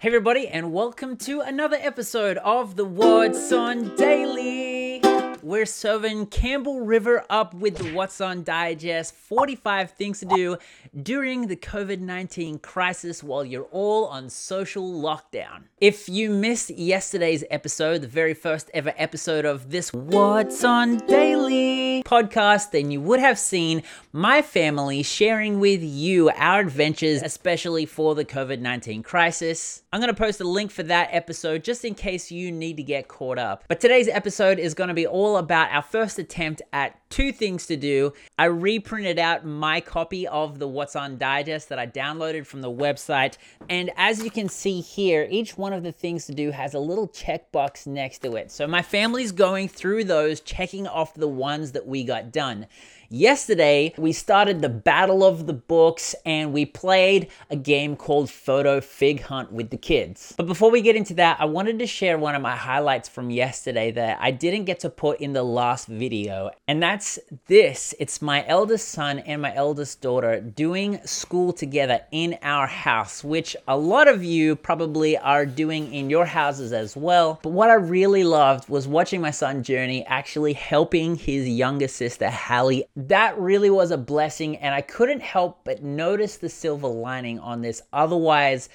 Hey, everybody, and welcome to another episode of the What's On Daily. We're serving Campbell River up with the What's On Digest 45 things to do during the COVID 19 crisis while you're all on social lockdown. If you missed yesterday's episode, the very first ever episode of this What's On Daily podcast, then you would have seen my family sharing with you our adventures, especially for the COVID 19 crisis. I'm going to post a link for that episode just in case you need to get caught up. But today's episode is going to be all about our first attempt at two things to do. I reprinted out my copy of the What's On Digest that I downloaded from the website. And as you can see here, each one of the things to do has a little checkbox next to it. So my family's going through those, checking off the ones that we got done. Yesterday, we started the Battle of the Books and we played a game called Photo Fig Hunt with the kids. But before we get into that, I wanted to share one of my highlights from yesterday that I didn't get to put in the last video. And that's this it's my eldest son and my eldest daughter doing school together in our house, which a lot of you probably are doing in your houses as well. But what I really loved was watching my son Journey actually helping his younger sister Hallie that really was a blessing, and I couldn't help but notice the silver lining on this otherwise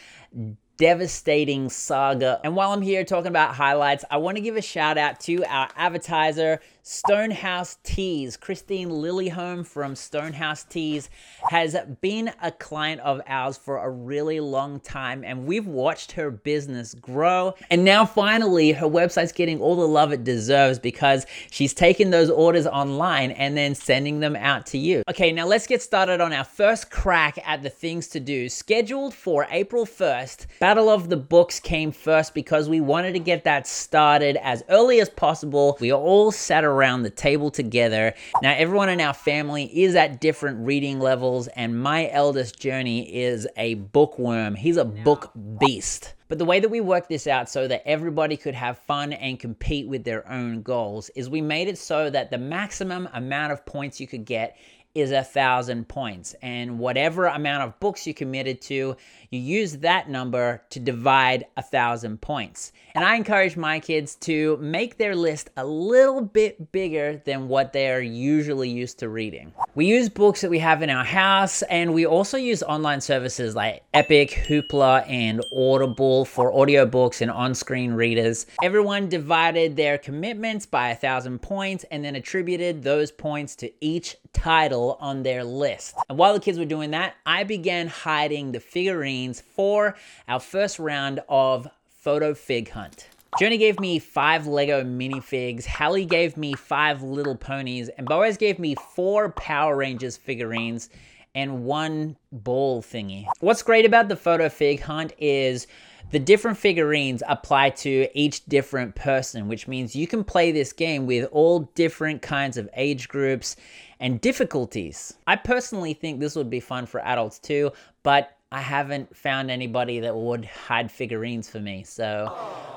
devastating saga. And while I'm here talking about highlights, I want to give a shout out to our advertiser, Stonehouse Teas. Christine Lilyholm from Stonehouse Teas has been a client of ours for a really long time, and we've watched her business grow. And now, finally, her website's getting all the love it deserves because she's taking those orders online and then sending them out to you. Okay, now let's get started on our first crack at the things to do. Scheduled for April 1st, Battle of the Books came first because we wanted to get that started as early as possible. We are all sat around around the table together. Now, everyone in our family is at different reading levels, and my eldest Journey is a bookworm. He's a book beast. But the way that we worked this out so that everybody could have fun and compete with their own goals is we made it so that the maximum amount of points you could get is a thousand points. And whatever amount of books you committed to, you use that number to divide a thousand points. And I encourage my kids to make their list a little bit bigger than what they are usually used to reading. We use books that we have in our house, and we also use online services like Epic, Hoopla, and Audible for audiobooks and on screen readers. Everyone divided their commitments by a thousand points and then attributed those points to each title on their list. And while the kids were doing that, I began hiding the figurines for our first round of photo fig hunt. Journey gave me five Lego minifigs, Hallie gave me five Little Ponies, and Boaz gave me four Power Rangers figurines and one ball thingy. What's great about the photo fig hunt is the different figurines apply to each different person, which means you can play this game with all different kinds of age groups and difficulties. I personally think this would be fun for adults too, but I haven't found anybody that would hide figurines for me. So,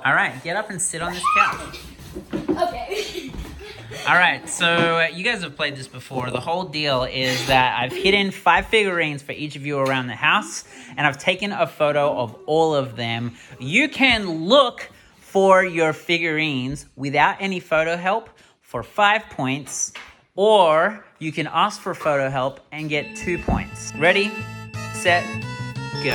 all right, get up and sit on this couch. Okay. All right, so uh, you guys have played this before. The whole deal is that I've hidden five figurines for each of you around the house, and I've taken a photo of all of them. You can look for your figurines without any photo help for five points, or you can ask for photo help and get two points. Ready, set, go.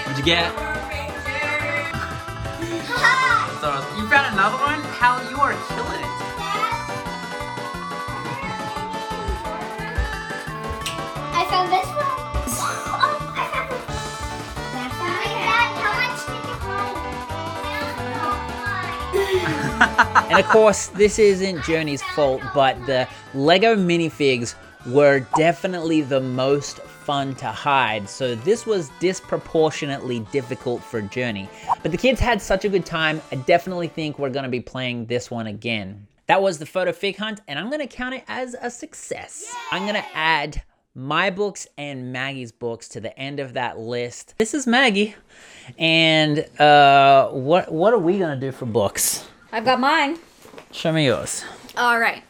What'd you get? So you found another one? Hal, you are killing it. And of course, this isn't Journey's fault, but the Lego minifigs were definitely the most fun to hide, so this was disproportionately difficult for Journey. But the kids had such a good time, I definitely think we're gonna be playing this one again. That was the photo fig hunt, and I'm gonna count it as a success. I'm gonna add my books and Maggie's books to the end of that list. This is Maggie, and uh, what what are we gonna do for books? I've got mine. Show me yours. All right.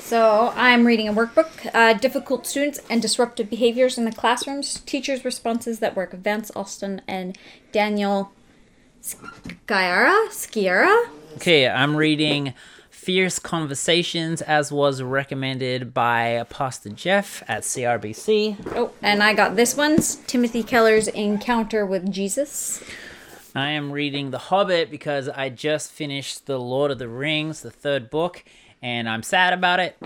So I'm reading a workbook, uh, Difficult Students and Disruptive Behaviors in the Classrooms, Teachers' Responses that Work, Vance Austin and Daniel Sciarra? Sciarra? Okay, I'm reading Fierce Conversations as was recommended by Pastor Jeff at CRBC. Oh, and I got this one's Timothy Keller's Encounter with Jesus. I am reading The Hobbit because I just finished The Lord of the Rings, the third book, and I'm sad about it.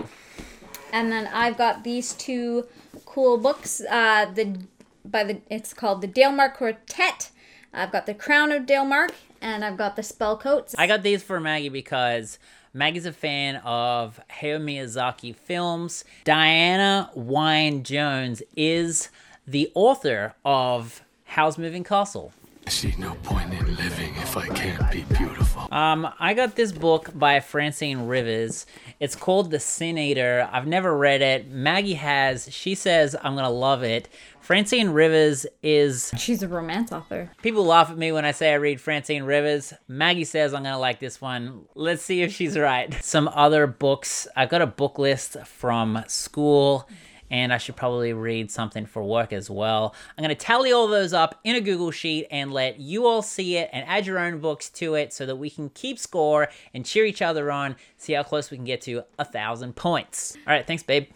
And then I've got these two cool books. Uh, the by the it's called the Dalemark Quartet. I've got the Crown of Dalemark, and I've got the Spellcoats. I got these for Maggie because Maggie's a fan of Hayao Miyazaki films. Diana Wynne Jones is the author of Howl's Moving Castle. I see no point in living if I can't be beautiful. Um, I got this book by Francine Rivers. It's called The Sin Eater. I've never read it. Maggie has. She says I'm gonna love it. Francine Rivers is. She's a romance author. People laugh at me when I say I read Francine Rivers. Maggie says I'm gonna like this one. Let's see if she's right. Some other books. I got a book list from school and I should probably read something for work as well. I'm going to tally all those up in a Google Sheet and let you all see it and add your own books to it so that we can keep score and cheer each other on, see how close we can get to a thousand points. All right, thanks, babe.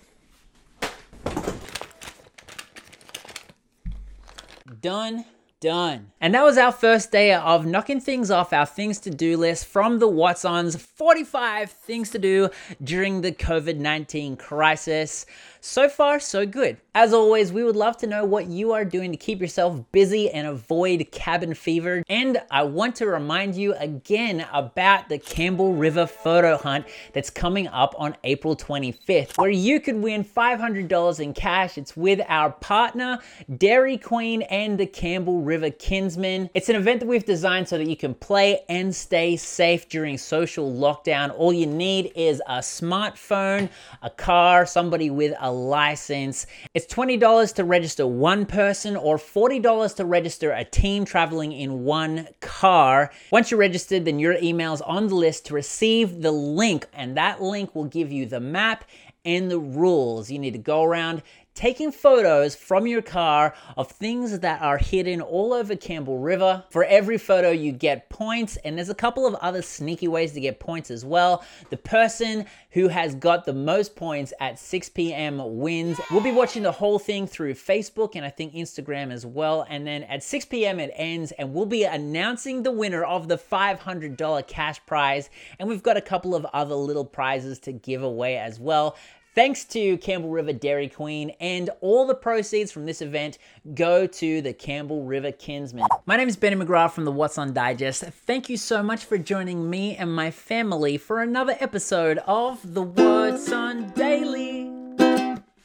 Done done. And that was our first day of knocking things off our things to do list from the What's On's 45 things to do during the COVID 19 crisis. So far, so good. As always, we would love to know what you are doing to keep yourself busy and avoid cabin fever. And I want to remind you again about the Campbell River photo hunt that's coming up on April 25th, where you could win $500 in cash. It's with our partner, Dairy Queen and the Campbell River Kinsmen. It's an event that we've designed so that you can play and stay safe during social lockdown. All you need is a smartphone, a car, somebody with a license. It's $20 to register one person or $40 to register a team traveling in one car. Once you're registered, then your email's on the list to receive the link, and that link will give you the map and the rules. You need to go around, taking photos from your car of things that are hidden all over Campbell River. For every photo, you get points, and there's a couple of other sneaky ways to get points as well. The person who has got the most points at 6 p.m. wins. We'll be watching the whole thing through Facebook and I think Instagram as well. And then at 6 p.m. it ends, and we'll be announcing the winner of the $500 cash prize. And we've got a couple of other little prizes to give away as well. Thanks to Campbell River Dairy Queen, and all the proceeds from this event go to the Campbell River Kinsmen. My name is Benny McGrath from the What's On Digest. Thank you so much for joining me and my family for another episode of the What's On Daily.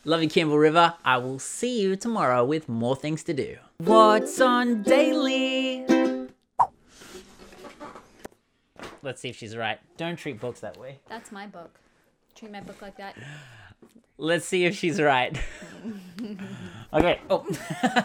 Love you, Campbell River. I will see you tomorrow with more things to do. What's On Daily? Let's see if she's right. Don't treat books that way. That's my book. Treat my book like that. Let's see if she's right. okay. Oh.